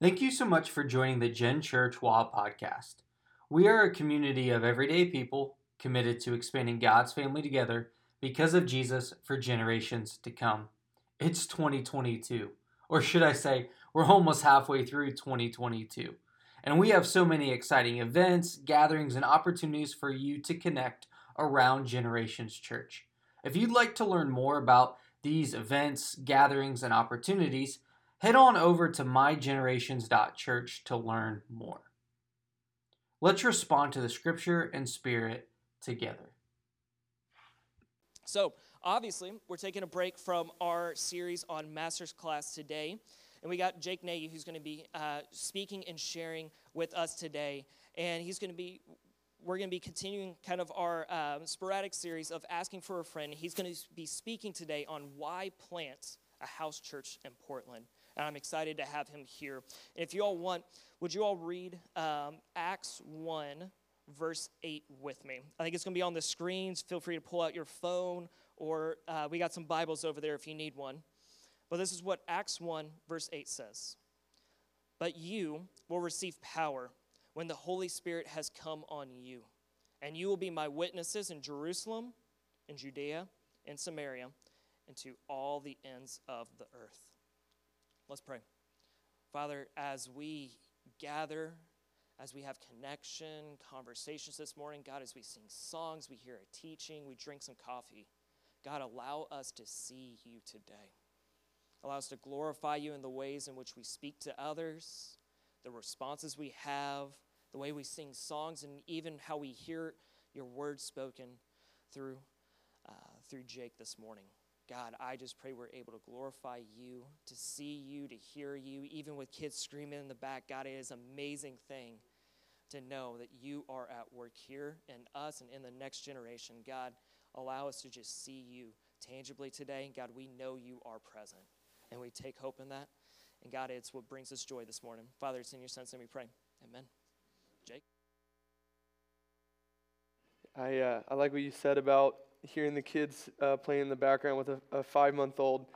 Thank you so much for joining the Gen Church WA podcast. We are a community of everyday people committed to expanding God's family together because of Jesus for generations to come. It's 2022, or should I say, we're almost halfway through 2022. And we have so many exciting events, gatherings, and opportunities for you to connect around Generations Church. If you'd like to learn more about these events, gatherings, and opportunities, head on over to mygenerations.church to learn more. Let's respond to the scripture and spirit together. So, obviously, we're taking a break from our series on Master's Class today. And we got Jake Nagy, who's going to be uh, speaking and sharing with us today. And he's going to be, we're going to be continuing kind of our um, sporadic series of asking for a friend. He's going to be speaking today on why plant a house church in Portland. And I'm excited to have him here. And if you all want, would you all read um, Acts 1, verse 8 with me? I think it's going to be on the screens. Feel free to pull out your phone, or uh, we got some Bibles over there if you need one. But this is what Acts 1, verse 8 says But you will receive power when the Holy Spirit has come on you, and you will be my witnesses in Jerusalem, in Judea, in Samaria, and to all the ends of the earth. Let's pray. Father, as we gather, as we have connection, conversations this morning, God, as we sing songs, we hear a teaching, we drink some coffee, God, allow us to see you today. Allow us to glorify you in the ways in which we speak to others, the responses we have, the way we sing songs, and even how we hear your words spoken through, uh, through Jake this morning. God, I just pray we're able to glorify you, to see you, to hear you, even with kids screaming in the back. God, it is an amazing thing to know that you are at work here in us and in the next generation. God, allow us to just see you tangibly today. God, we know you are present, and we take hope in that. And God, it's what brings us joy this morning. Father, it's in your son's name we pray. Amen. Jake? I, uh, I like what you said about hearing the kids uh, playing in the background with a, a five month old.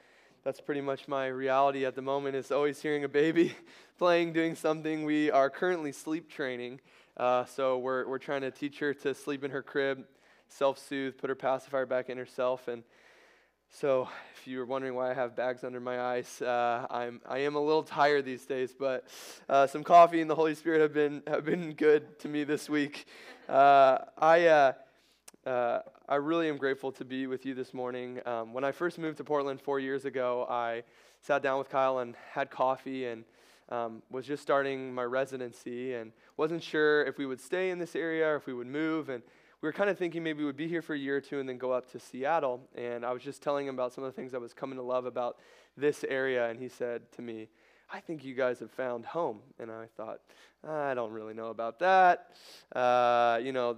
That's pretty much my reality at the moment is always hearing a baby playing, doing something. We are currently sleep training. Uh, so we're, we're trying to teach her to sleep in her crib, self soothe, put her pacifier back in herself. And so if you were wondering why I have bags under my eyes, uh, I'm, I am a little tired these days, but uh, some coffee and the Holy Spirit have been, have been good to me this week. Uh, I, uh, I really am grateful to be with you this morning. Um, when I first moved to Portland four years ago, I sat down with Kyle and had coffee and um, was just starting my residency and wasn't sure if we would stay in this area or if we would move. And we were kind of thinking maybe we'd be here for a year or two and then go up to Seattle. And I was just telling him about some of the things I was coming to love about this area. And he said to me, I think you guys have found home. And I thought, I don't really know about that. Uh, you know,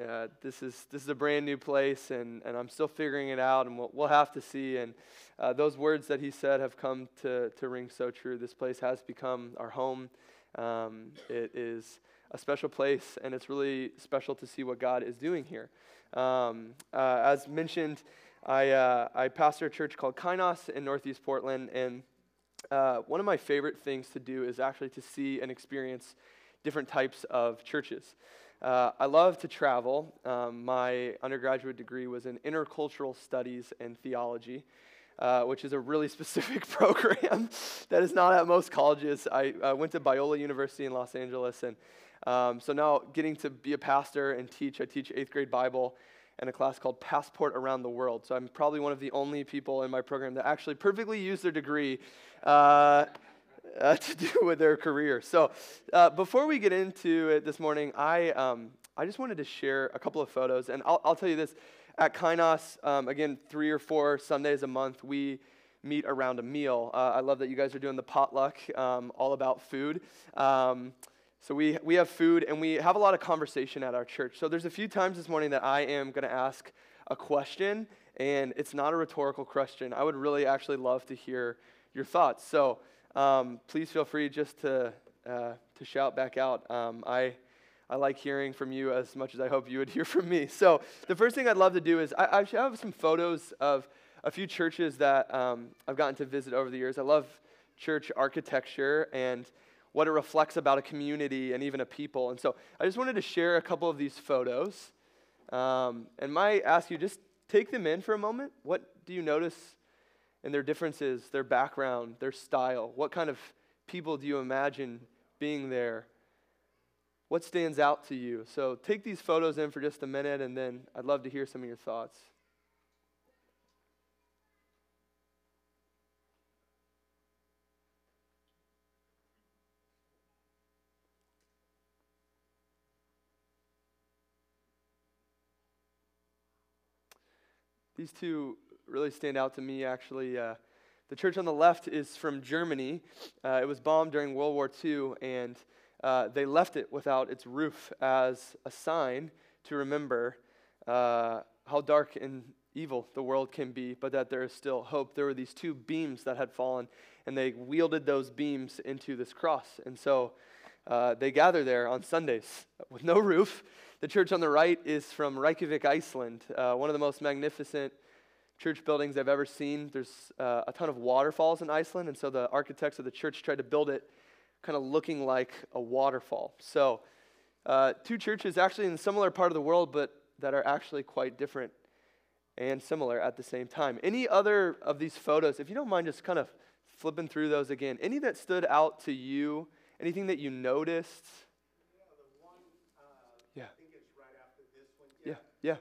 uh, this is this is a brand new place, and, and I'm still figuring it out, and we'll, we'll have to see. And uh, those words that he said have come to, to ring so true. This place has become our home. Um, it is a special place, and it's really special to see what God is doing here. Um, uh, as mentioned, I, uh, I pastor a church called Kainos in Northeast Portland, and uh, one of my favorite things to do is actually to see and experience different types of churches. Uh, I love to travel. Um, my undergraduate degree was in intercultural studies and theology, uh, which is a really specific program that is not at most colleges. I went to Biola University in Los Angeles, and um, so now getting to be a pastor and teach, I teach eighth grade Bible and a class called Passport Around the World. So I'm probably one of the only people in my program that actually perfectly use their degree uh, uh, to do with their career. So, uh, before we get into it this morning, I, um, I just wanted to share a couple of photos. And I'll, I'll tell you this at Kainos, um, again, three or four Sundays a month, we meet around a meal. Uh, I love that you guys are doing the potluck, um, all about food. Um, so we, we have food and we have a lot of conversation at our church. So there's a few times this morning that I am going to ask a question, and it's not a rhetorical question. I would really actually love to hear your thoughts. So um, please feel free just to, uh, to shout back out. Um, I, I like hearing from you as much as I hope you would hear from me. So, the first thing I'd love to do is I, I have some photos of a few churches that um, I've gotten to visit over the years. I love church architecture, and what it reflects about a community and even a people. And so I just wanted to share a couple of these photos. Um, and might ask you just take them in for a moment. What do you notice in their differences, their background, their style? What kind of people do you imagine being there? What stands out to you? So take these photos in for just a minute, and then I'd love to hear some of your thoughts. These two really stand out to me, actually. Uh, the church on the left is from Germany. Uh, it was bombed during World War II, and uh, they left it without its roof as a sign to remember uh, how dark and evil the world can be, but that there is still hope. There were these two beams that had fallen, and they wielded those beams into this cross. And so uh, they gather there on Sundays with no roof the church on the right is from Reykjavik, Iceland, uh, one of the most magnificent church buildings I've ever seen. There's uh, a ton of waterfalls in Iceland, and so the architects of the church tried to build it kind of looking like a waterfall. So, uh, two churches actually in a similar part of the world, but that are actually quite different and similar at the same time. Any other of these photos, if you don't mind just kind of flipping through those again, any that stood out to you, anything that you noticed? Yeah, yeah.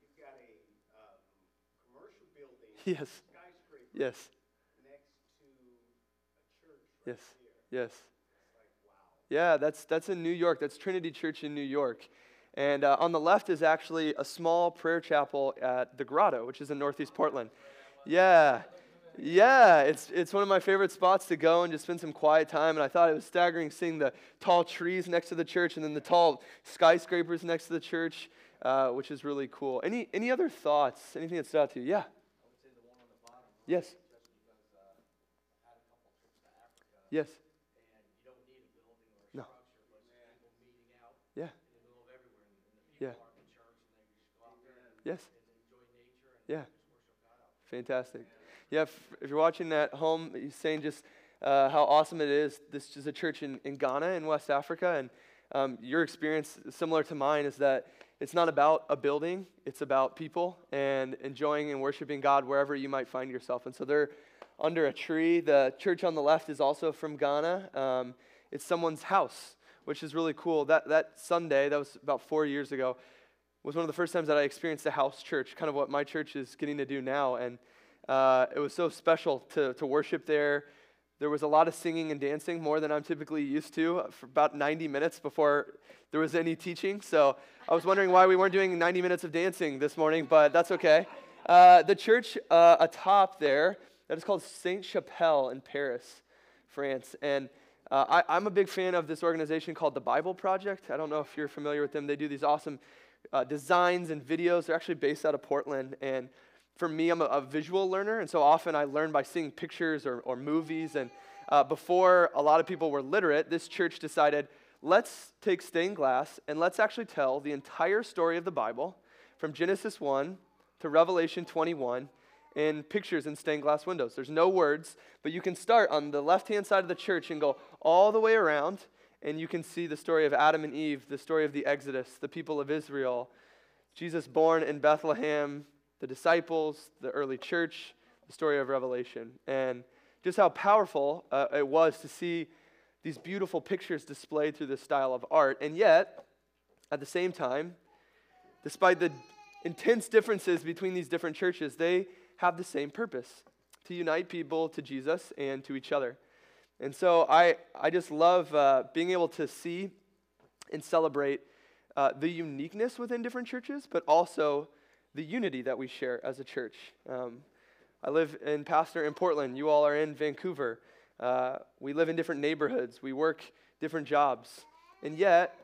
You've got a, um, commercial building. Yes. Yes. Yes. Yes. Yeah, that's that's in New York. That's Trinity Church in New York. And uh, on the left is actually a small prayer chapel at the Grotto, which is in Northeast Portland. Yeah. Yeah, it's, it's one of my favorite spots to go and just spend some quiet time. And I thought it was staggering seeing the tall trees next to the church and then the tall skyscrapers next to the church uh, which is really cool. Any, any other thoughts? Anything that stood out to you? Yeah. Yes. Yes. no. yeah. yeah. Yes. Yeah. Fantastic. Yeah, if, if, you're watching at home, you're saying just uh, how awesome it is. This is a church in, in Ghana in West Africa, and um, your experience, similar to mine, is that it's not about a building, it's about people and enjoying and worshiping God wherever you might find yourself. And so they're under a tree. The church on the left is also from Ghana. Um, it's someone's house, which is really cool. That, that Sunday, that was about four years ago, was one of the first times that I experienced a house church, kind of what my church is getting to do now. And uh, it was so special to, to worship there. There was a lot of singing and dancing, more than I'm typically used to, for about 90 minutes before there was any teaching. So I was wondering why we weren't doing 90 minutes of dancing this morning, but that's okay. Uh, the church uh, atop there, that is called Saint Chapelle in Paris, France. And uh, I, am a big fan of this organization called the Bible Project. I don't know if you're familiar with them. They do these awesome uh, designs and videos. They're actually based out of Portland. And for me, I'm a, a visual learner. And so often I learn by seeing pictures or, or movies. And uh, before a lot of people were literate, this church decided let's take stained glass and let's actually tell the entire story of the Bible from Genesis 1 to Revelation 21 in pictures in stained glass windows. There's no words, but you can start on the left hand side of the church and go all the way around, and you can see the story of Adam and Eve, the story of the Exodus, the people of Israel, Jesus born in Bethlehem, the disciples, the early church, the story of Revelation, and just how powerful uh, it was to see these beautiful pictures displayed through this style of art. And yet, at the same time, despite the intense differences between these different churches, they have the same purpose to unite people to Jesus and to each other. And so I, I just love uh, being able to see and celebrate uh, the uniqueness within different churches, but also the unity that we share as a church. Um, I live in Pastor in Portland. You all are in Vancouver. Uh, we live in different neighborhoods, we work different jobs, and yet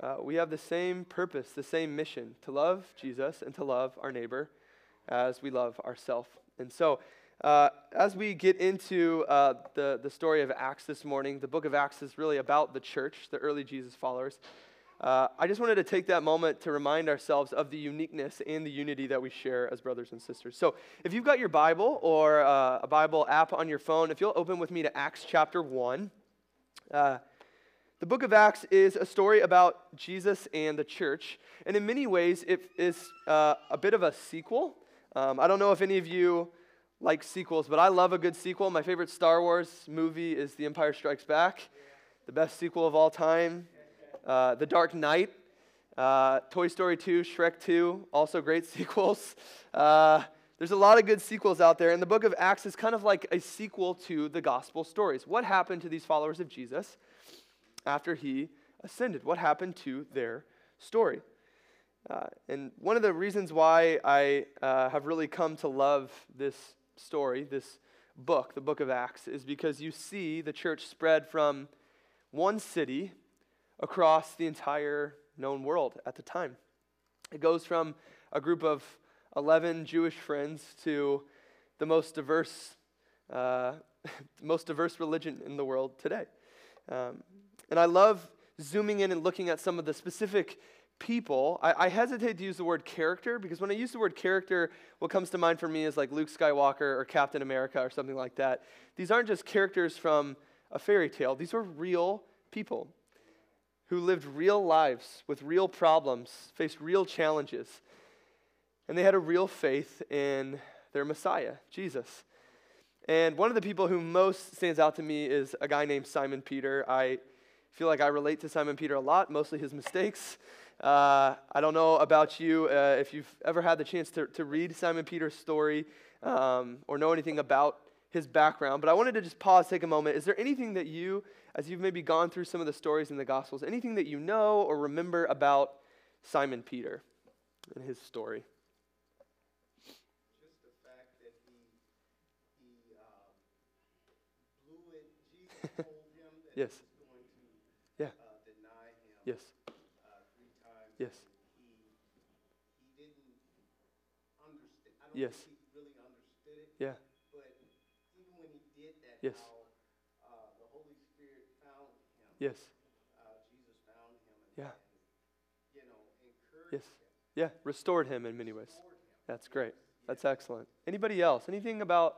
uh, we have the same purpose, the same mission to love Jesus and to love our neighbor as we love ourselves. And so, uh, as we get into uh, the, the story of Acts this morning, the book of Acts is really about the church, the early Jesus followers. Uh, I just wanted to take that moment to remind ourselves of the uniqueness and the unity that we share as brothers and sisters. So, if you've got your Bible or uh, a Bible app on your phone, if you'll open with me to Acts chapter 1, Uh, the book of Acts is a story about Jesus and the church, and in many ways, it is uh, a bit of a sequel. Um, I don't know if any of you like sequels, but I love a good sequel. My favorite Star Wars movie is The Empire Strikes Back, the best sequel of all time. Uh, the Dark Knight, uh, Toy Story 2, Shrek 2, also great sequels. Uh, there's a lot of good sequels out there, and the book of Acts is kind of like a sequel to the gospel stories. What happened to these followers of Jesus after he ascended? What happened to their story? Uh, and one of the reasons why I uh, have really come to love this story, this book, the book of Acts, is because you see the church spread from one city across the entire known world at the time. It goes from a group of 11 Jewish friends to the most diverse, uh, most diverse religion in the world today. Um, and I love zooming in and looking at some of the specific people. I, I, hesitate to use the word character because when I use the word character, what comes to mind for me is like Luke Skywalker or Captain America or something like that. These aren't just characters from a fairy tale, these are real people who lived real lives with real problems, faced real challenges, and they had a real faith in their Messiah, Jesus. And one of the people who most stands out to me is a guy named Simon Peter. I feel like I relate to Simon Peter a lot, mostly his mistakes. Uh, I don't know about you uh, if you've ever had the chance to, to read Simon Peter's story um, or know anything about his background, but I wanted to just pause, take a moment. Is there anything that you as you've maybe gone through some of the stories in the Gospels, anything that you know or remember about Simon Peter and his story? Just the fact that he, he uh, blew it. Jesus told him that yes. he was going to yeah. uh, deny him yes. uh, three times. Yes. He, he didn't understand. I don't yes. think he really understood it. Yeah. But even when he did that, yes. Yes. Yeah. Yes. Yeah, restored him in many ways. That's great. That's excellent. Anybody else? Anything about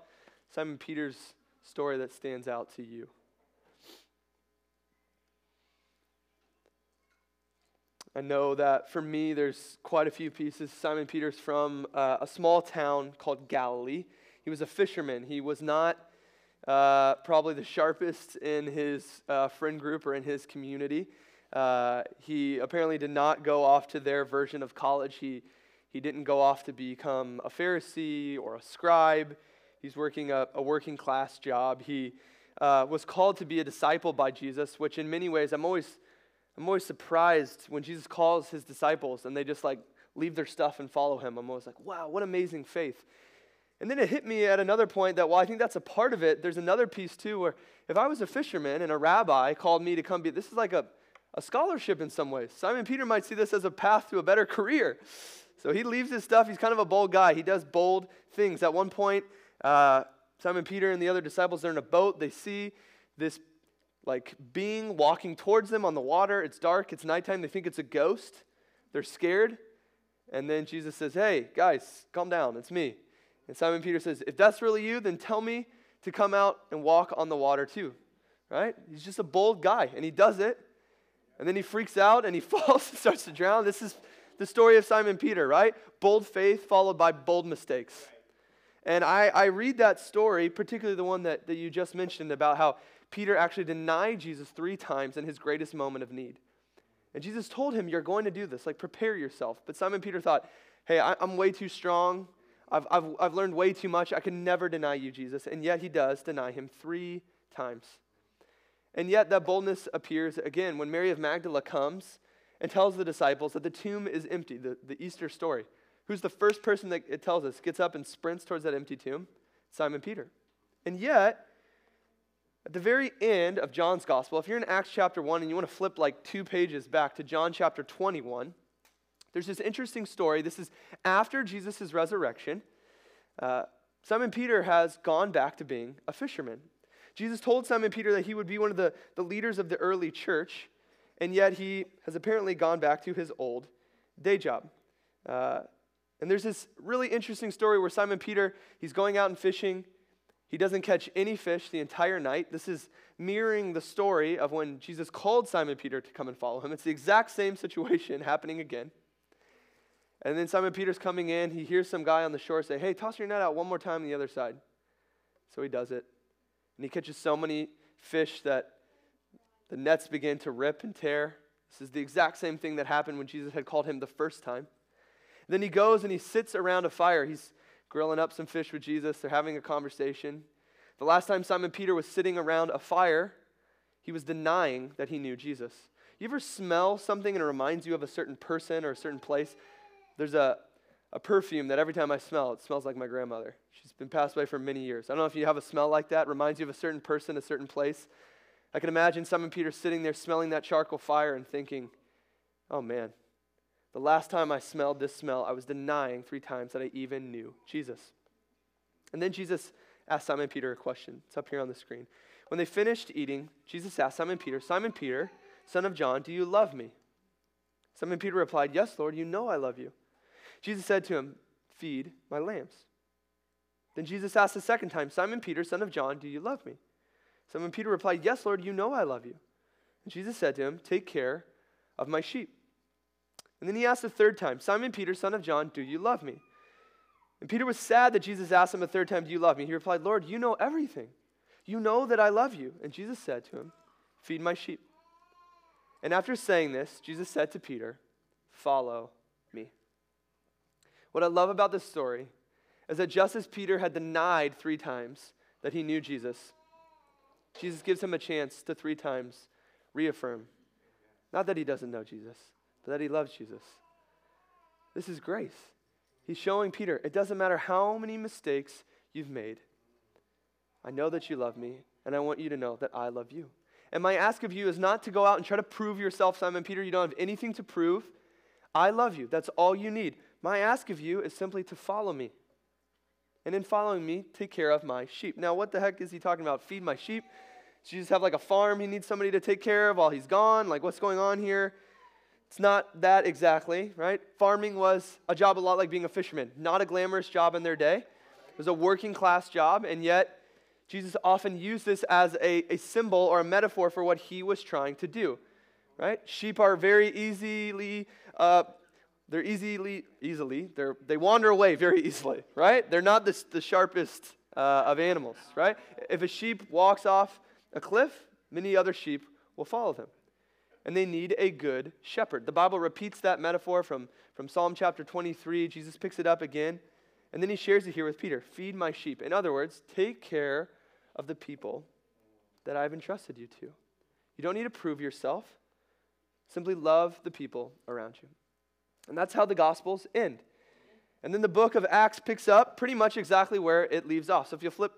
Simon Peter's story that stands out to you? I know that for me, there's quite a few pieces. Simon Peter's from uh, a small town called Galilee. He was a fisherman. He was not uh, probably the sharpest in his uh, friend group or in his community. Uh, he apparently did not go off to their version of college. He, he didn't go off to become a Pharisee or a scribe. He's working a, a working class job. He uh, was called to be a disciple by Jesus, which in many ways I'm always, I'm always surprised when Jesus calls his disciples and they just like leave their stuff and follow him. I'm always like, wow, what amazing faith. And then it hit me at another point that while I think that's a part of it, there's another piece too where if I was a fisherman and a rabbi called me to come be, this is like a, a scholarship in some ways. Simon Peter might see this as a path to a better career. So he leaves his stuff. He's kind of a bold guy. He does bold things. At one point, uh, Simon Peter and the other disciples, they're in a boat. They see this like being walking towards them on the water. It's dark, it's nighttime. They think it's a ghost. They're scared. And then Jesus says, Hey, guys, calm down. It's me. And Simon Peter says, If that's really you, then tell me to come out and walk on the water too. Right? He's just a bold guy, and he does it. And then he freaks out and he falls and starts to drown. This is the story of Simon Peter, right? Bold faith followed by bold mistakes. And I, I read that story, particularly the one that, that you just mentioned about how Peter actually denied Jesus three times in his greatest moment of need. And Jesus told him, You're going to do this, like prepare yourself. But Simon Peter thought, Hey, I, I'm way too strong. I've, I've, I've learned way too much. I can never deny you, Jesus. And yet he does deny him three times. And yet that boldness appears again when Mary of Magdala comes and tells the disciples that the tomb is empty, the, the Easter story. Who's the first person that it tells us gets up and sprints towards that empty tomb? Simon Peter. And yet, at the very end of John's gospel, if you're in Acts chapter 1 and you want to flip like two pages back to John chapter 21, there's this interesting story. This is after Jesus' resurrection. Uh, Simon Peter has gone back to being a fisherman. Jesus told Simon Peter that he would be one of the, the leaders of the early church, and yet he has apparently gone back to his old day job. Uh, and there's this really interesting story where Simon Peter, he's going out and fishing. He doesn't catch any fish the entire night. This is mirroring the story of when Jesus called Simon Peter to come and follow him. It's the exact same situation happening again. And then Simon Peter's coming in. He hears some guy on the shore say, Hey, toss your net out one more time on the other side. So he does it. And he catches so many fish that the nets begin to rip and tear. This is the exact same thing that happened when Jesus had called him the first time. Then he goes and he sits around a fire. He's grilling up some fish with Jesus. They're having a conversation. The last time Simon Peter was sitting around a fire, he was denying that he knew Jesus. You ever smell something and it reminds you of a certain person or a certain place? There's a, a perfume that every time I smell, it smells like my grandmother. She's been passed away for many years. I don't know if you have a smell like that, reminds you of a certain person, a certain place. I can imagine Simon Peter sitting there smelling that charcoal fire and thinking, oh man, the last time I smelled this smell, I was denying three times that I even knew Jesus. And then Jesus asked Simon Peter a question. It's up here on the screen. When they finished eating, Jesus asked Simon Peter, Simon Peter, son of John, do you love me? Simon Peter replied, Yes, Lord, you know I love you. Jesus said to him, Feed my lambs. Then Jesus asked a second time, Simon Peter, son of John, do you love me? Simon Peter replied, Yes, Lord, you know I love you. And Jesus said to him, Take care of my sheep. And then he asked a third time, Simon Peter, son of John, do you love me? And Peter was sad that Jesus asked him a third time, Do you love me? He replied, Lord, you know everything. You know that I love you. And Jesus said to him, Feed my sheep. And after saying this, Jesus said to Peter, Follow. What I love about this story is that just as Peter had denied three times that he knew Jesus, Jesus gives him a chance to three times reaffirm. Not that he doesn't know Jesus, but that he loves Jesus. This is grace. He's showing Peter, it doesn't matter how many mistakes you've made. I know that you love me, and I want you to know that I love you. And my ask of you is not to go out and try to prove yourself, Simon Peter. You don't have anything to prove. I love you. That's all you need. My ask of you is simply to follow me. And in following me, take care of my sheep. Now, what the heck is he talking about? Feed my sheep? Does Jesus have like a farm he needs somebody to take care of while he's gone? Like, what's going on here? It's not that exactly, right? Farming was a job a lot like being a fisherman, not a glamorous job in their day. It was a working class job, and yet Jesus often used this as a, a symbol or a metaphor for what he was trying to do, right? Sheep are very easily uh, they're easily, easily, they're, they wander away very easily, right? They're not the, the sharpest uh, of animals, right? If a sheep walks off a cliff, many other sheep will follow them. And they need a good shepherd. The Bible repeats that metaphor from, from Psalm chapter 23. Jesus picks it up again, and then he shares it here with Peter Feed my sheep. In other words, take care of the people that I've entrusted you to. You don't need to prove yourself, simply love the people around you. And that's how the Gospels end. And then the book of Acts picks up pretty much exactly where it leaves off. So if you flip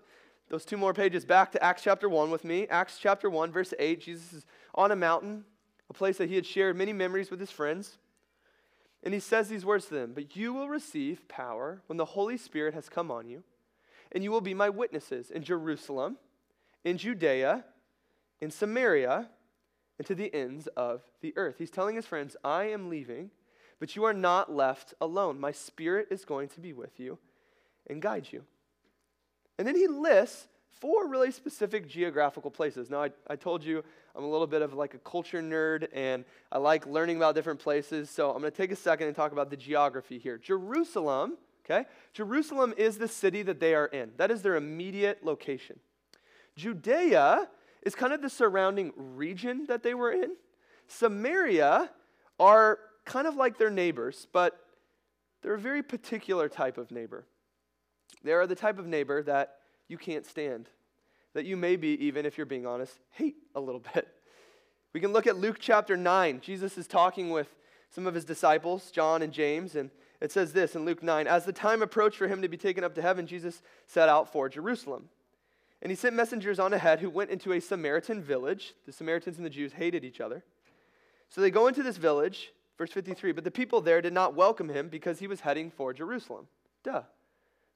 those two more pages back to Acts chapter 1 with me, Acts chapter 1, verse 8, Jesus is on a mountain, a place that he had shared many memories with his friends. And he says these words to them But you will receive power when the Holy Spirit has come on you, and you will be my witnesses in Jerusalem, in Judea, in Samaria, and to the ends of the earth. He's telling his friends, I am leaving but you are not left alone. My spirit is going to be with you and guide you. And then he lists four really specific geographical places. Now, I, I told you I'm a little bit of like a culture nerd and I like learning about different places. So I'm going to take a second and talk about the geography here. Jerusalem, okay? Jerusalem is the city that they are in, that is their immediate location. Judea is kind of the surrounding region that they were in. Samaria are kind of like their neighbors, but they're a very particular type of neighbor. They are the type of neighbor that you can't stand, that you maybe, even if you're being honest, hate a little bit. We can look at Luke chapter 9. Jesus is talking with some of his disciples, John and James, and it says this in Luke 9 As the time approached for him to be taken up to heaven, Jesus set out for Jerusalem. And he sent messengers on ahead who went into a Samaritan village. The Samaritans and the Jews hated each other. So they go into this village, Verse 53 But the people there did not welcome him because he was heading for Jerusalem. Duh.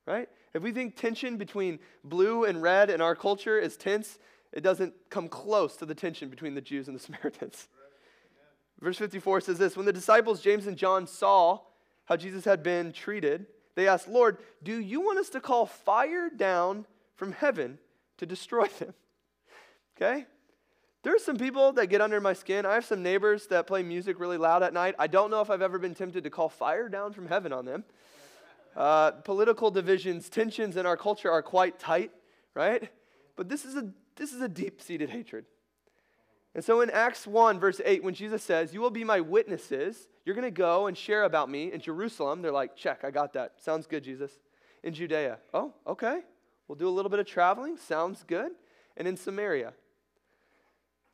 Right? If we think tension between blue and red in our culture is tense, it doesn't come close to the tension between the Jews and the Samaritans. Verse 54 says this When the disciples, James and John, saw how Jesus had been treated, they asked, Lord, do you want us to call fire down from heaven to destroy them? Okay? There's some people that get under my skin. I have some neighbors that play music really loud at night. I don't know if I've ever been tempted to call fire down from heaven on them. Uh, political divisions, tensions in our culture are quite tight, right? But this is a, this is a deep seated hatred. And so in Acts 1, verse 8, when Jesus says, You will be my witnesses, you're going to go and share about me in Jerusalem. They're like, Check, I got that. Sounds good, Jesus. In Judea. Oh, okay. We'll do a little bit of traveling. Sounds good. And in Samaria.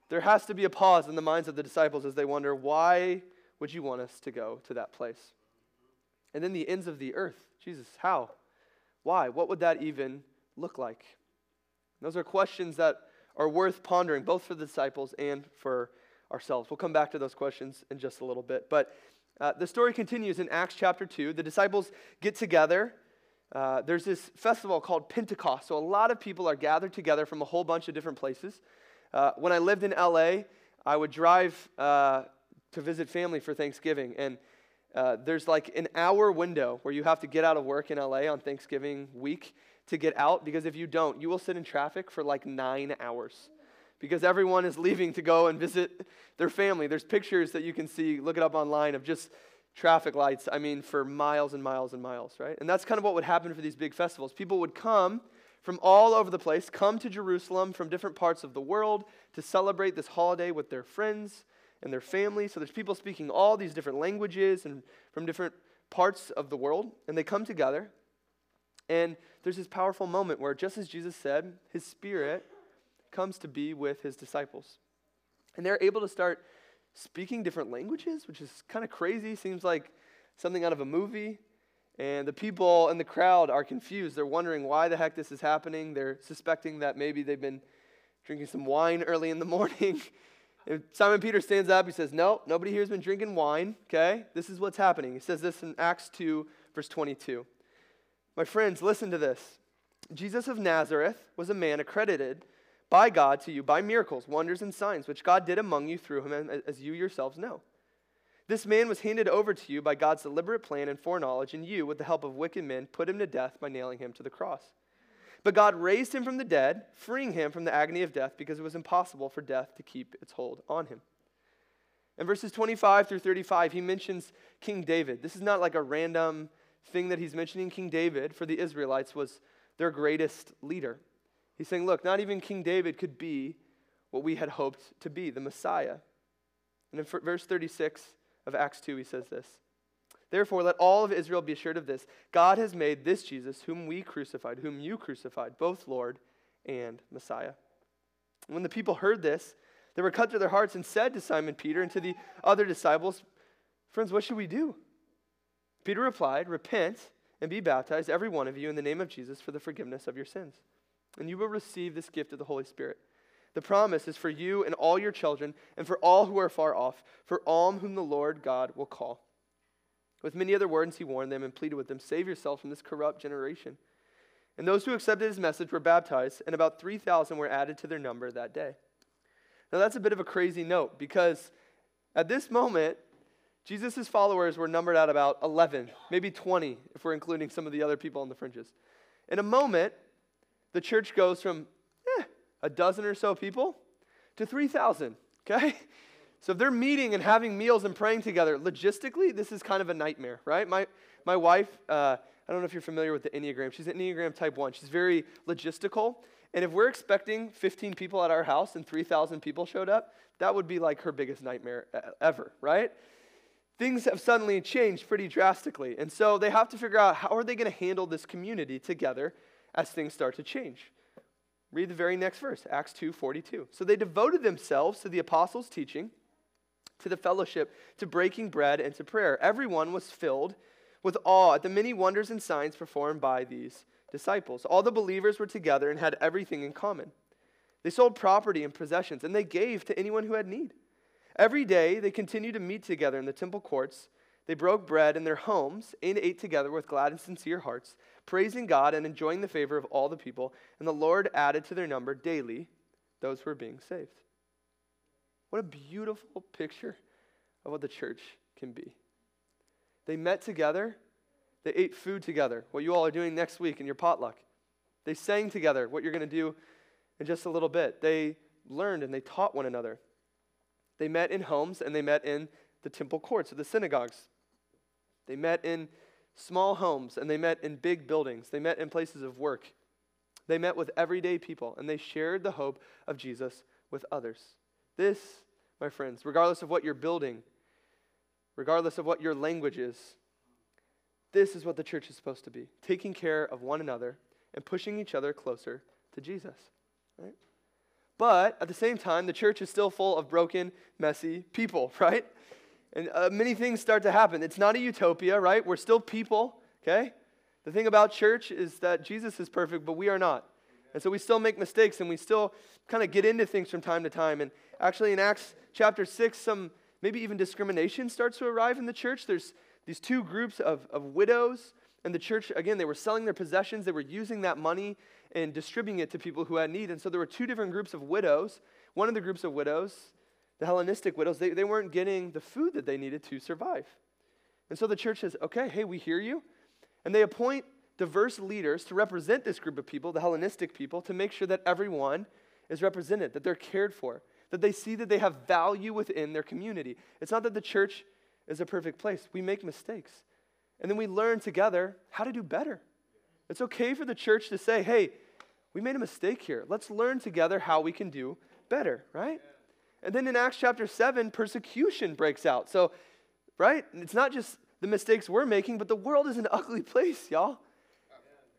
There has to be a pause in the minds of the disciples as they wonder, Why would you want us to go to that place? And then the ends of the earth. Jesus, how? Why? What would that even look like? Those are questions that are worth pondering, both for the disciples and for ourselves. We'll come back to those questions in just a little bit. But uh, the story continues in Acts chapter 2. The disciples get together. Uh, there's this festival called Pentecost. So a lot of people are gathered together from a whole bunch of different places. Uh, when I lived in LA, I would drive uh, to visit family for Thanksgiving. And uh, there's like an hour window where you have to get out of work in LA on Thanksgiving week to get out because if you don't, you will sit in traffic for like nine hours because everyone is leaving to go and visit their family. There's pictures that you can see, look it up online, of just traffic lights, I mean, for miles and miles and miles, right? And that's kind of what would happen for these big festivals. People would come from all over the place, come to Jerusalem from different parts of the world to celebrate this holiday with their friends and their family. So there's people speaking all these different languages and from different parts of the world, and they come together and there's this powerful moment where, just as Jesus said, his spirit comes to be with his disciples. And they're able to start speaking different languages, which is kind of crazy. Seems like something out of a movie. And the people in the crowd are confused. They're wondering why the heck this is happening. They're suspecting that maybe they've been drinking some wine early in the morning. Simon Peter stands up. He says, No, nobody here has been drinking wine, okay? This is what's happening. He says this in Acts 2, verse 22. My friends, listen to this. Jesus of Nazareth was a man accredited by God to you by miracles, wonders, and signs, which God did among you through him, as you yourselves know. This man was handed over to you by God's deliberate plan and foreknowledge, and you, with the help of wicked men, put him to death by nailing him to the cross. But God raised him from the dead, freeing him from the agony of death, because it was impossible for death to keep its hold on him. In verses 25 through 35, he mentions King David. This is not like a random thing that he's mentioning King David for the Israelites was their greatest leader. He's saying, look, not even King David could be what we had hoped to be, the Messiah. And in verse 36 of Acts 2, he says this Therefore, let all of Israel be assured of this God has made this Jesus, whom we crucified, whom you crucified, both Lord and Messiah. when the people heard this, they were cut to their hearts and said to Simon Peter and to the other disciples, Friends, what should we do? Peter replied, Repent and be baptized, every one of you, in the name of Jesus for the forgiveness of your sins. And you will receive this gift of the Holy Spirit. The promise is for you and all your children, and for all who are far off, for all whom the Lord God will call. With many other words, he warned them and pleaded with them Save yourselves from this corrupt generation. And those who accepted his message were baptized, and about 3,000 were added to their number that day. Now, that's a bit of a crazy note because at this moment, Jesus' followers were numbered at about 11, maybe 20, if we're including some of the other people on the fringes. In a moment, the church goes from a dozen or so people to 3,000, okay? So if they're meeting and having meals and praying together, logistically, this is kind of a nightmare, right? My, my wife, uh, I don't know if you're familiar with the Enneagram. She's an Enneagram type 1. She's very logistical. And if we're expecting 15 people at our house and 3,000 people showed up, that would be like her biggest nightmare ever, right? things have suddenly changed pretty drastically. And so they have to figure out how are they going to handle this community together as things start to change. Read the very next verse, Acts 2:42. So they devoted themselves to the apostles' teaching, to the fellowship, to breaking bread and to prayer. Everyone was filled with awe at the many wonders and signs performed by these disciples. All the believers were together and had everything in common. They sold property and possessions and they gave to anyone who had need. Every day they continued to meet together in the temple courts. They broke bread in their homes and ate together with glad and sincere hearts, praising God and enjoying the favor of all the people. And the Lord added to their number daily those who were being saved. What a beautiful picture of what the church can be. They met together, they ate food together, what you all are doing next week in your potluck. They sang together, what you're going to do in just a little bit. They learned and they taught one another. They met in homes and they met in the temple courts or the synagogues. They met in small homes and they met in big buildings. They met in places of work. They met with everyday people and they shared the hope of Jesus with others. This, my friends, regardless of what you're building, regardless of what your language is, this is what the church is supposed to be taking care of one another and pushing each other closer to Jesus. Right? But at the same time, the church is still full of broken, messy people, right? And uh, many things start to happen. It's not a utopia, right? We're still people, okay? The thing about church is that Jesus is perfect, but we are not. And so we still make mistakes and we still kind of get into things from time to time. And actually, in Acts chapter 6, some maybe even discrimination starts to arrive in the church. There's these two groups of, of widows, and the church, again, they were selling their possessions, they were using that money and distributing it to people who had need. And so there were two different groups of widows. One of the groups of widows, the Hellenistic widows, they, they weren't getting the food that they needed to survive. And so the church says, okay, hey, we hear you. And they appoint diverse leaders to represent this group of people, the Hellenistic people, to make sure that everyone is represented, that they're cared for, that they see that they have value within their community. It's not that the church is a perfect place. We make mistakes. And then we learn together how to do better. It's okay for the church to say, hey, we made a mistake here. Let's learn together how we can do better, right? And then in Acts chapter 7, persecution breaks out. So, right? It's not just the mistakes we're making, but the world is an ugly place, y'all.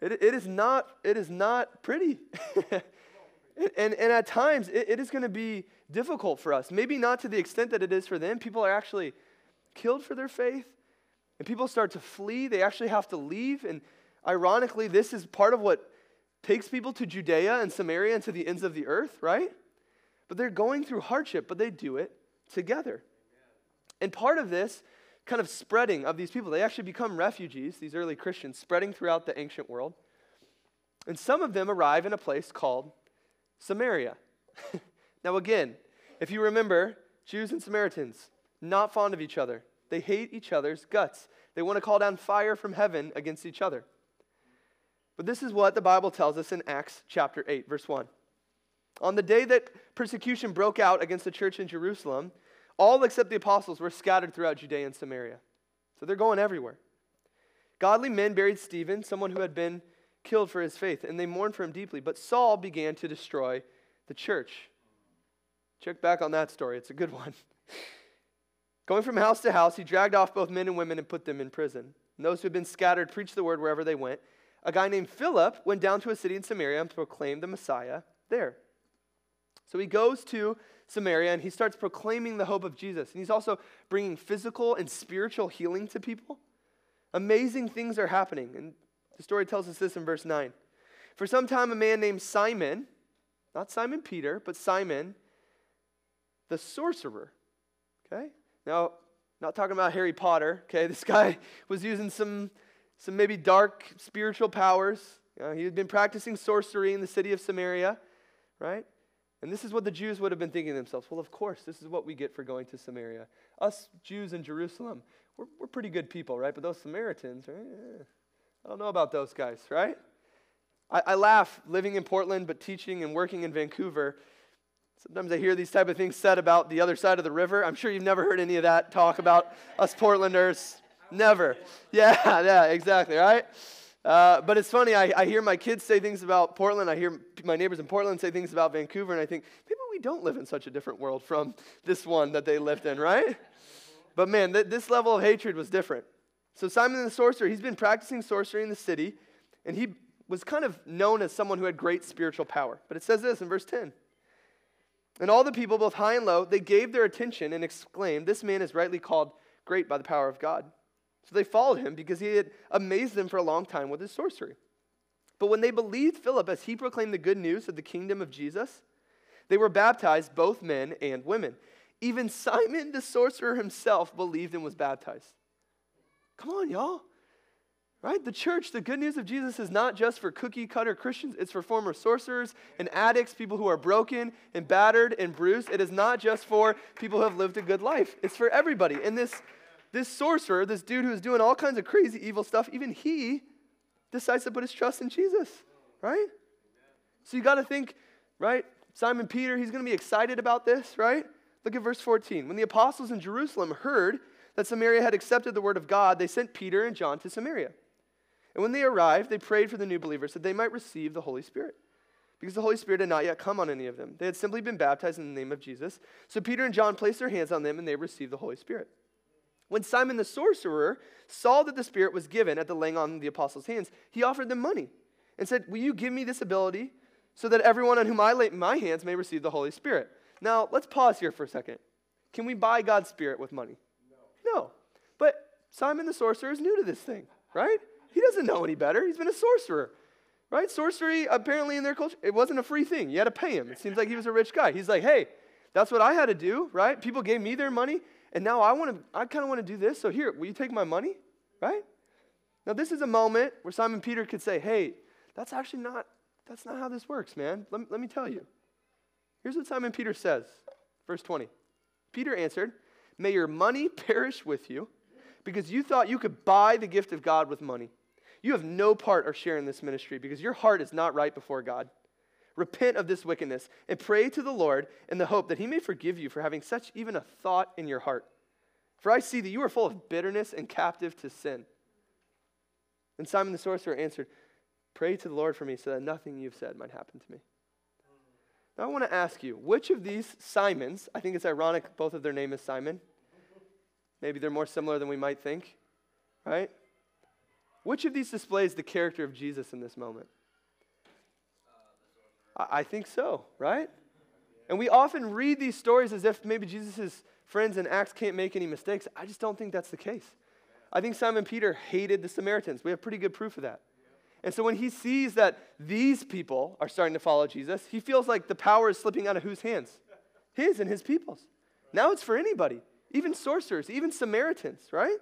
It, it, is, not, it is not pretty. and, and at times, it, it is going to be difficult for us. Maybe not to the extent that it is for them. People are actually killed for their faith, and people start to flee. They actually have to leave. And ironically, this is part of what takes people to Judea and Samaria and to the ends of the earth, right? But they're going through hardship, but they do it together. And part of this kind of spreading of these people, they actually become refugees, these early Christians, spreading throughout the ancient world. And some of them arrive in a place called Samaria. now, again, if you remember, Jews and Samaritans, not fond of each other. They hate each other's guts. They want to call down fire from heaven against each other. But this is what the Bible tells us in Acts chapter 8, verse 1. On the day that persecution broke out against the church in Jerusalem, all except the apostles were scattered throughout Judea and Samaria. So they're going everywhere. Godly men buried Stephen, someone who had been killed for his faith, and they mourned for him deeply. But Saul began to destroy the church. Check back on that story, it's a good one. Going from house to house, he dragged off both men and women and put them in prison. And those who had been scattered preached the word wherever they went. A guy named Philip went down to a city in Samaria and proclaimed the Messiah there. So he goes to Samaria and he starts proclaiming the hope of Jesus. And he's also bringing physical and spiritual healing to people. Amazing things are happening. And the story tells us this in verse 9. For some time, a man named Simon, not Simon Peter, but Simon, the sorcerer, okay? Now, not talking about Harry Potter, okay? This guy was using some, some maybe dark spiritual powers. You know, he had been practicing sorcery in the city of Samaria, right? And this is what the Jews would have been thinking themselves. Well, of course, this is what we get for going to Samaria. Us Jews in Jerusalem, we're, we're pretty good people, right? But those Samaritans, right? Eh, I don't know about those guys, right? I, I laugh living in Portland, but teaching and working in Vancouver. Sometimes I hear these type of things said about the other side of the river. I'm sure you've never heard any of that talk about us Portlanders. Never. Yeah, yeah, exactly, right? Uh, but it's funny, I, I hear my kids say things about Portland. I hear my neighbors in Portland say things about Vancouver, and I think, maybe we don't live in such a different world from this one that they lived in, right? But man, th- this level of hatred was different. So Simon the sorcerer, he's been practicing sorcery in the city, and he was kind of known as someone who had great spiritual power. But it says this in verse 10 and all the people, both high and low, they gave their attention and exclaimed, This man is rightly called great by the power of God. So they followed him because he had amazed them for a long time with his sorcery. But when they believed Philip as he proclaimed the good news of the kingdom of Jesus, they were baptized, both men and women. Even Simon the sorcerer himself believed and was baptized. Come on, y'all. Right? The church, the good news of Jesus is not just for cookie cutter Christians, it's for former sorcerers and addicts, people who are broken and battered and bruised. It is not just for people who have lived a good life, it's for everybody. And this, this sorcerer, this dude who's doing all kinds of crazy evil stuff, even he decides to put his trust in Jesus, right? So you got to think, right? Simon Peter, he's going to be excited about this, right? Look at verse 14. When the apostles in Jerusalem heard that Samaria had accepted the word of God, they sent Peter and John to Samaria. And when they arrived, they prayed for the new believers that they might receive the Holy Spirit. Because the Holy Spirit had not yet come on any of them. They had simply been baptized in the name of Jesus. So Peter and John placed their hands on them and they received the Holy Spirit. When Simon the sorcerer saw that the Spirit was given at the laying on of the apostles' hands, he offered them money and said, Will you give me this ability so that everyone on whom I lay my hands may receive the Holy Spirit? Now, let's pause here for a second. Can we buy God's Spirit with money? No. No. But Simon the sorcerer is new to this thing, right? He doesn't know any better. He's been a sorcerer, right? Sorcery, apparently, in their culture, it wasn't a free thing. You had to pay him. It seems like he was a rich guy. He's like, hey, that's what I had to do, right? People gave me their money, and now I want to, I kind of want to do this. So here, will you take my money, right? Now, this is a moment where Simon Peter could say, hey, that's actually not, that's not how this works, man. Let, let me tell you. Here's what Simon Peter says, verse 20. Peter answered, May your money perish with you, because you thought you could buy the gift of God with money. You have no part or share in this ministry, because your heart is not right before God. Repent of this wickedness and pray to the Lord in the hope that he may forgive you for having such even a thought in your heart. For I see that you are full of bitterness and captive to sin. And Simon the sorcerer answered, Pray to the Lord for me so that nothing you've said might happen to me. Now, I want to ask you, which of these Simons, I think it's ironic both of their name is Simon. Maybe they're more similar than we might think, right? Which of these displays the character of Jesus in this moment? I think so, right? And we often read these stories as if maybe Jesus' friends in Acts can't make any mistakes. I just don't think that's the case. I think Simon Peter hated the Samaritans. We have pretty good proof of that. And so when he sees that these people are starting to follow Jesus, he feels like the power is slipping out of whose hands? His and his people's. Now it's for anybody, even sorcerers, even Samaritans, right?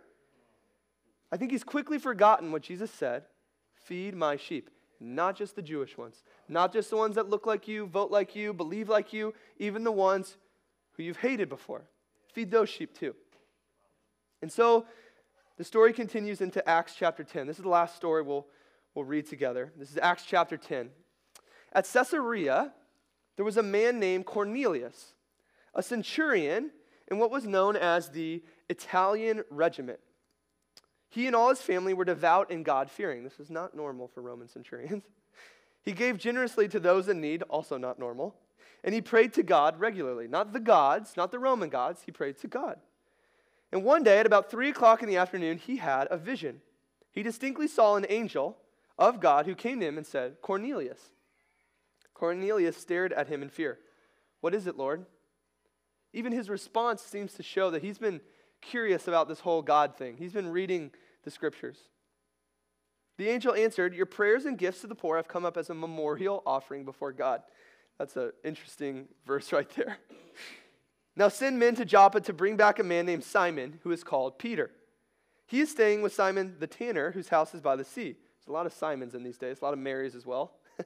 I think he's quickly forgotten what Jesus said feed my sheep, not just the Jewish ones, not just the ones that look like you, vote like you, believe like you, even the ones who you've hated before. Feed those sheep too. And so the story continues into Acts chapter 10. This is the last story we'll we'll read together. This is Acts chapter 10. At Caesarea, there was a man named Cornelius, a centurion in what was known as the Italian regiment. He and all his family were devout and God fearing. This was not normal for Roman centurions. He gave generously to those in need, also not normal. And he prayed to God regularly. Not the gods, not the Roman gods, he prayed to God. And one day at about three o'clock in the afternoon, he had a vision. He distinctly saw an angel of God who came to him and said, Cornelius. Cornelius stared at him in fear. What is it, Lord? Even his response seems to show that he's been curious about this whole God thing. He's been reading the scriptures. The angel answered, Your prayers and gifts to the poor have come up as a memorial offering before God. That's an interesting verse right there. now send men to Joppa to bring back a man named Simon, who is called Peter. He is staying with Simon the tanner, whose house is by the sea. There's a lot of Simons in these days, a lot of Marys as well.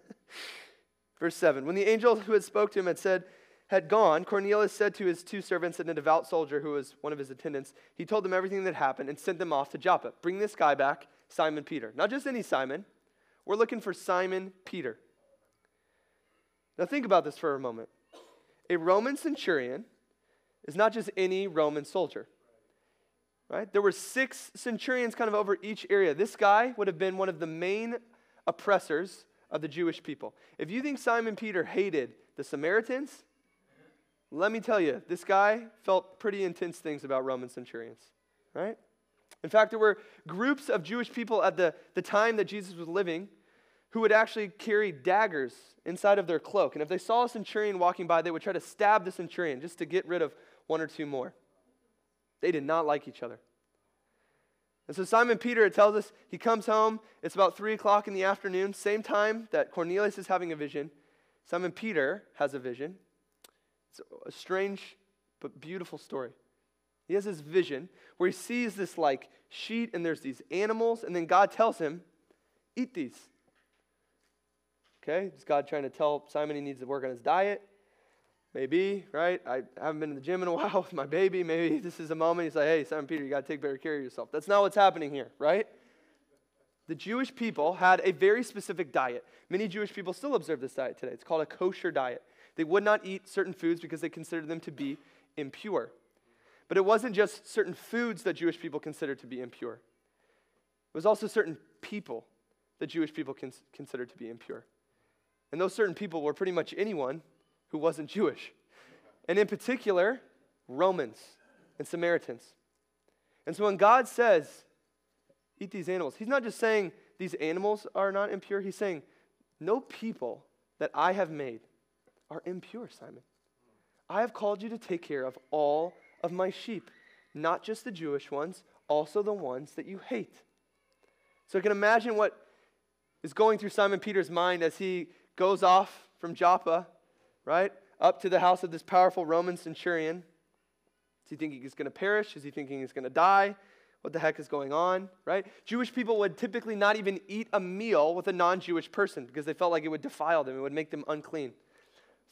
Verse 7 When the angel who had spoke to him had said, had gone, Cornelius said to his two servants and a devout soldier who was one of his attendants, he told them everything that happened and sent them off to Joppa. Bring this guy back, Simon Peter. Not just any Simon. We're looking for Simon Peter. Now think about this for a moment. A Roman centurion is not just any Roman soldier right? There were six centurions kind of over each area. This guy would have been one of the main oppressors of the Jewish people. If you think Simon Peter hated the Samaritans, let me tell you, this guy felt pretty intense things about Roman centurions, right? In fact, there were groups of Jewish people at the, the time that Jesus was living who would actually carry daggers inside of their cloak. And if they saw a centurion walking by, they would try to stab the centurion just to get rid of one or two more. They did not like each other. And so Simon Peter, it tells us, he comes home. It's about 3 o'clock in the afternoon, same time that Cornelius is having a vision. Simon Peter has a vision. It's a strange but beautiful story. He has this vision where he sees this like sheet and there's these animals, and then God tells him, Eat these. Okay? Is God trying to tell Simon he needs to work on his diet? Maybe, right? I haven't been in the gym in a while with my baby. Maybe this is a moment. He's like, hey, Simon Peter, you got to take better care of yourself. That's not what's happening here, right? The Jewish people had a very specific diet. Many Jewish people still observe this diet today. It's called a kosher diet. They would not eat certain foods because they considered them to be impure. But it wasn't just certain foods that Jewish people considered to be impure, it was also certain people that Jewish people cons- considered to be impure. And those certain people were pretty much anyone who wasn't Jewish. And in particular, Romans and Samaritans. And so when God says, eat these animals, He's not just saying these animals are not impure, He's saying, no people that I have made are impure, Simon. I have called you to take care of all of my sheep, not just the Jewish ones, also the ones that you hate. So I can imagine what is going through Simon Peter's mind as he goes off from Joppa, right, up to the house of this powerful Roman centurion. Is he thinking he's going to perish? Is he thinking he's going to die? What the heck is going on, right? Jewish people would typically not even eat a meal with a non Jewish person because they felt like it would defile them, it would make them unclean,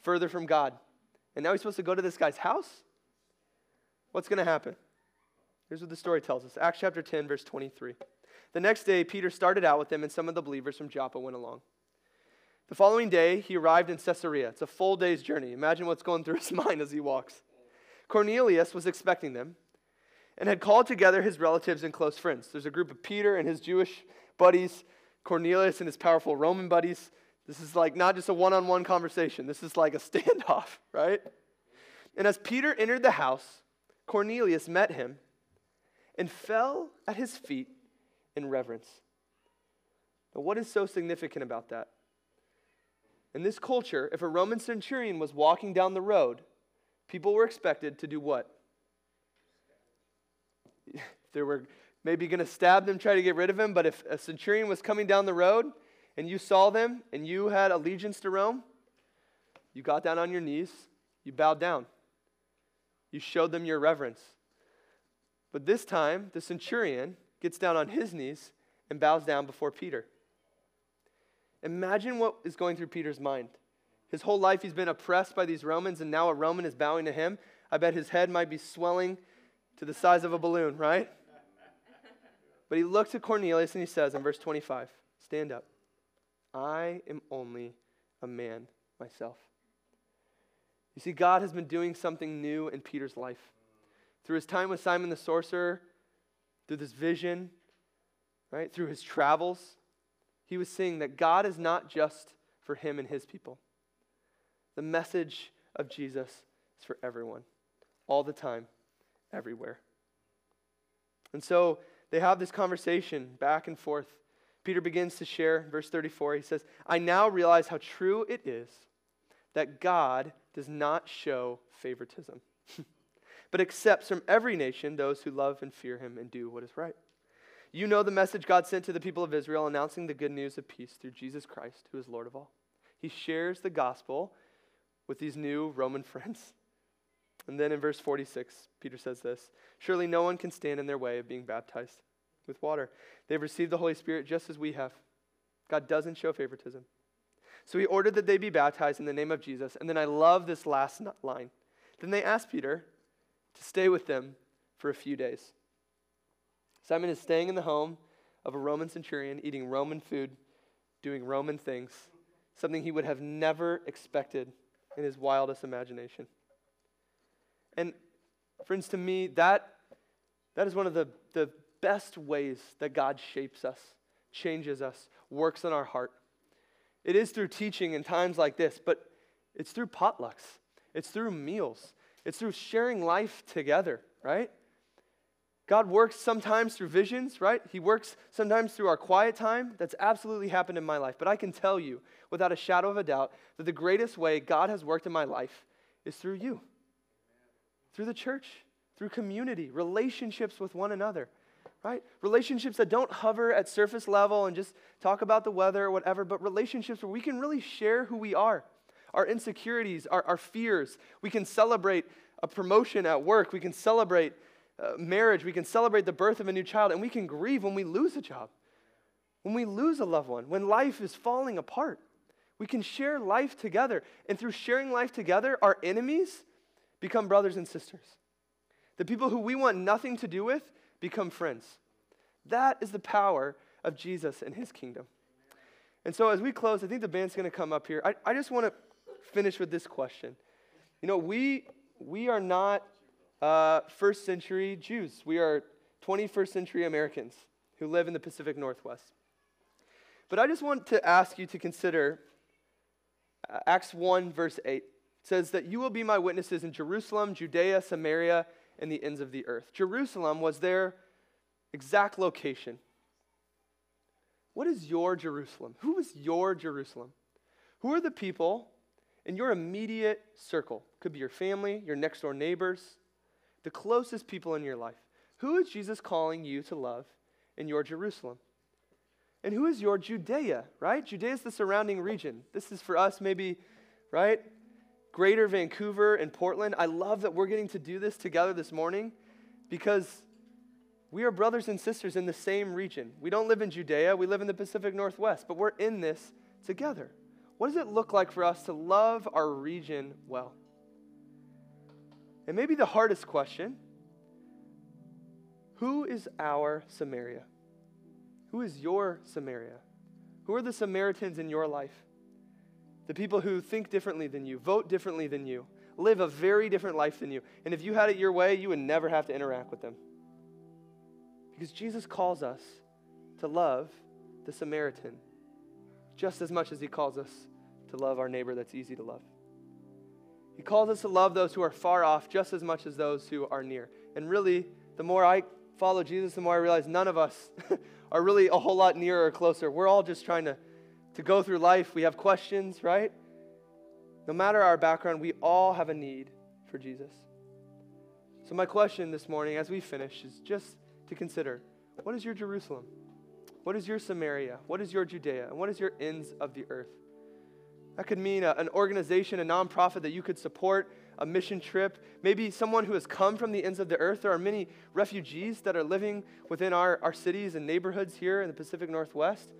further from God. And now he's supposed to go to this guy's house? What's going to happen? Here's what the story tells us Acts chapter 10, verse 23. The next day, Peter started out with them, and some of the believers from Joppa went along. The following day, he arrived in Caesarea. It's a full day's journey. Imagine what's going through his mind as he walks. Cornelius was expecting them and had called together his relatives and close friends. There's a group of Peter and his Jewish buddies, Cornelius and his powerful Roman buddies. This is like not just a one on one conversation, this is like a standoff, right? And as Peter entered the house, Cornelius met him and fell at his feet in reverence. Now, what is so significant about that? In this culture, if a Roman centurion was walking down the road, people were expected to do what? they were maybe going to stab them, try to get rid of him, but if a centurion was coming down the road and you saw them and you had allegiance to Rome, you got down on your knees, you bowed down, you showed them your reverence. But this time, the centurion gets down on his knees and bows down before Peter. Imagine what is going through Peter's mind. His whole life he's been oppressed by these Romans, and now a Roman is bowing to him. I bet his head might be swelling to the size of a balloon, right? But he looks at Cornelius and he says in verse 25, Stand up. I am only a man myself. You see, God has been doing something new in Peter's life. Through his time with Simon the sorcerer, through this vision, right, through his travels, he was seeing that God is not just for him and his people. The message of Jesus is for everyone, all the time, everywhere. And so they have this conversation back and forth. Peter begins to share, verse 34, he says, I now realize how true it is that God does not show favoritism, but accepts from every nation those who love and fear him and do what is right. You know the message God sent to the people of Israel, announcing the good news of peace through Jesus Christ, who is Lord of all. He shares the gospel with these new Roman friends. And then in verse 46, Peter says this Surely no one can stand in their way of being baptized with water. They've received the Holy Spirit just as we have. God doesn't show favoritism. So he ordered that they be baptized in the name of Jesus. And then I love this last line. Then they asked Peter to stay with them for a few days. Simon is staying in the home of a Roman centurion, eating Roman food, doing Roman things, something he would have never expected in his wildest imagination. And, friends, to me, that, that is one of the, the best ways that God shapes us, changes us, works in our heart. It is through teaching in times like this, but it's through potlucks, it's through meals, it's through sharing life together, right? God works sometimes through visions, right? He works sometimes through our quiet time. That's absolutely happened in my life. But I can tell you, without a shadow of a doubt, that the greatest way God has worked in my life is through you, through the church, through community, relationships with one another, right? Relationships that don't hover at surface level and just talk about the weather or whatever, but relationships where we can really share who we are, our insecurities, our, our fears. We can celebrate a promotion at work. We can celebrate uh, marriage, we can celebrate the birth of a new child, and we can grieve when we lose a job, when we lose a loved one, when life is falling apart. We can share life together. And through sharing life together, our enemies become brothers and sisters. The people who we want nothing to do with become friends. That is the power of Jesus and his kingdom. And so, as we close, I think the band's going to come up here. I, I just want to finish with this question. You know, we, we are not uh, first century Jews, we are 21st century Americans who live in the Pacific Northwest. But I just want to ask you to consider uh, Acts 1, verse 8. It says that you will be my witnesses in Jerusalem, Judea, Samaria, and the ends of the earth. Jerusalem was their exact location. What is your Jerusalem? Who is your Jerusalem? Who are the people in your immediate circle? Could be your family, your next door neighbors, the closest people in your life. Who is Jesus calling you to love in your Jerusalem? And who is your Judea, right? Judea is the surrounding region. This is for us, maybe, right? Greater Vancouver and Portland. I love that we're getting to do this together this morning because we are brothers and sisters in the same region. We don't live in Judea, we live in the Pacific Northwest, but we're in this together. What does it look like for us to love our region well? And maybe the hardest question who is our Samaria? Who is your Samaria? Who are the Samaritans in your life? The people who think differently than you, vote differently than you, live a very different life than you. And if you had it your way, you would never have to interact with them. Because Jesus calls us to love the Samaritan just as much as he calls us to love our neighbor that's easy to love. He calls us to love those who are far off just as much as those who are near. And really, the more I follow Jesus, the more I realize none of us are really a whole lot nearer or closer. We're all just trying to, to go through life. We have questions, right? No matter our background, we all have a need for Jesus. So, my question this morning as we finish is just to consider what is your Jerusalem? What is your Samaria? What is your Judea? And what is your ends of the earth? That could mean a, an organization, a nonprofit that you could support, a mission trip, maybe someone who has come from the ends of the earth. There are many refugees that are living within our, our cities and neighborhoods here in the Pacific Northwest.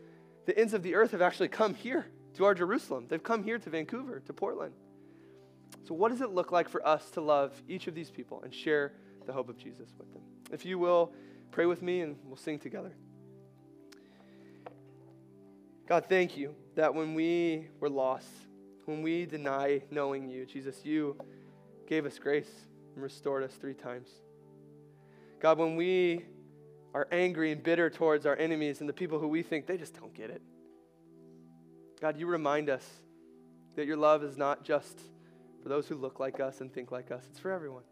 The ends of the earth have actually come here to our Jerusalem. They've come here to Vancouver, to Portland. So, what does it look like for us to love each of these people and share the hope of Jesus with them? If you will, pray with me and we'll sing together. God, thank you that when we were lost, when we deny knowing you, Jesus, you gave us grace and restored us three times. God, when we are angry and bitter towards our enemies and the people who we think they just don't get it, God, you remind us that your love is not just for those who look like us and think like us, it's for everyone.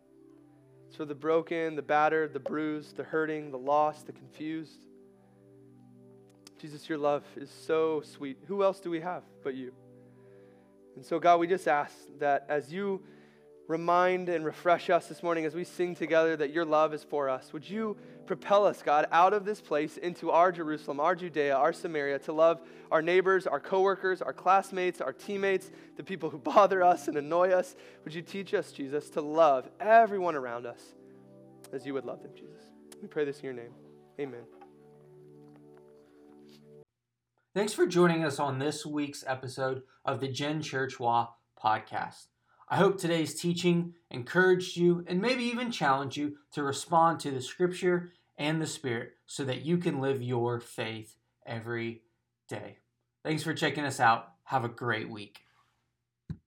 It's for the broken, the battered, the bruised, the hurting, the lost, the confused. Jesus, your love is so sweet. Who else do we have but you? And so, God, we just ask that as you remind and refresh us this morning as we sing together that your love is for us, would you propel us, God, out of this place into our Jerusalem, our Judea, our Samaria, to love our neighbors, our coworkers, our classmates, our teammates, the people who bother us and annoy us? Would you teach us, Jesus, to love everyone around us as you would love them, Jesus? We pray this in your name. Amen. Thanks for joining us on this week's episode of the Gen Church Wa podcast. I hope today's teaching encouraged you and maybe even challenged you to respond to the scripture and the spirit so that you can live your faith every day. Thanks for checking us out. Have a great week.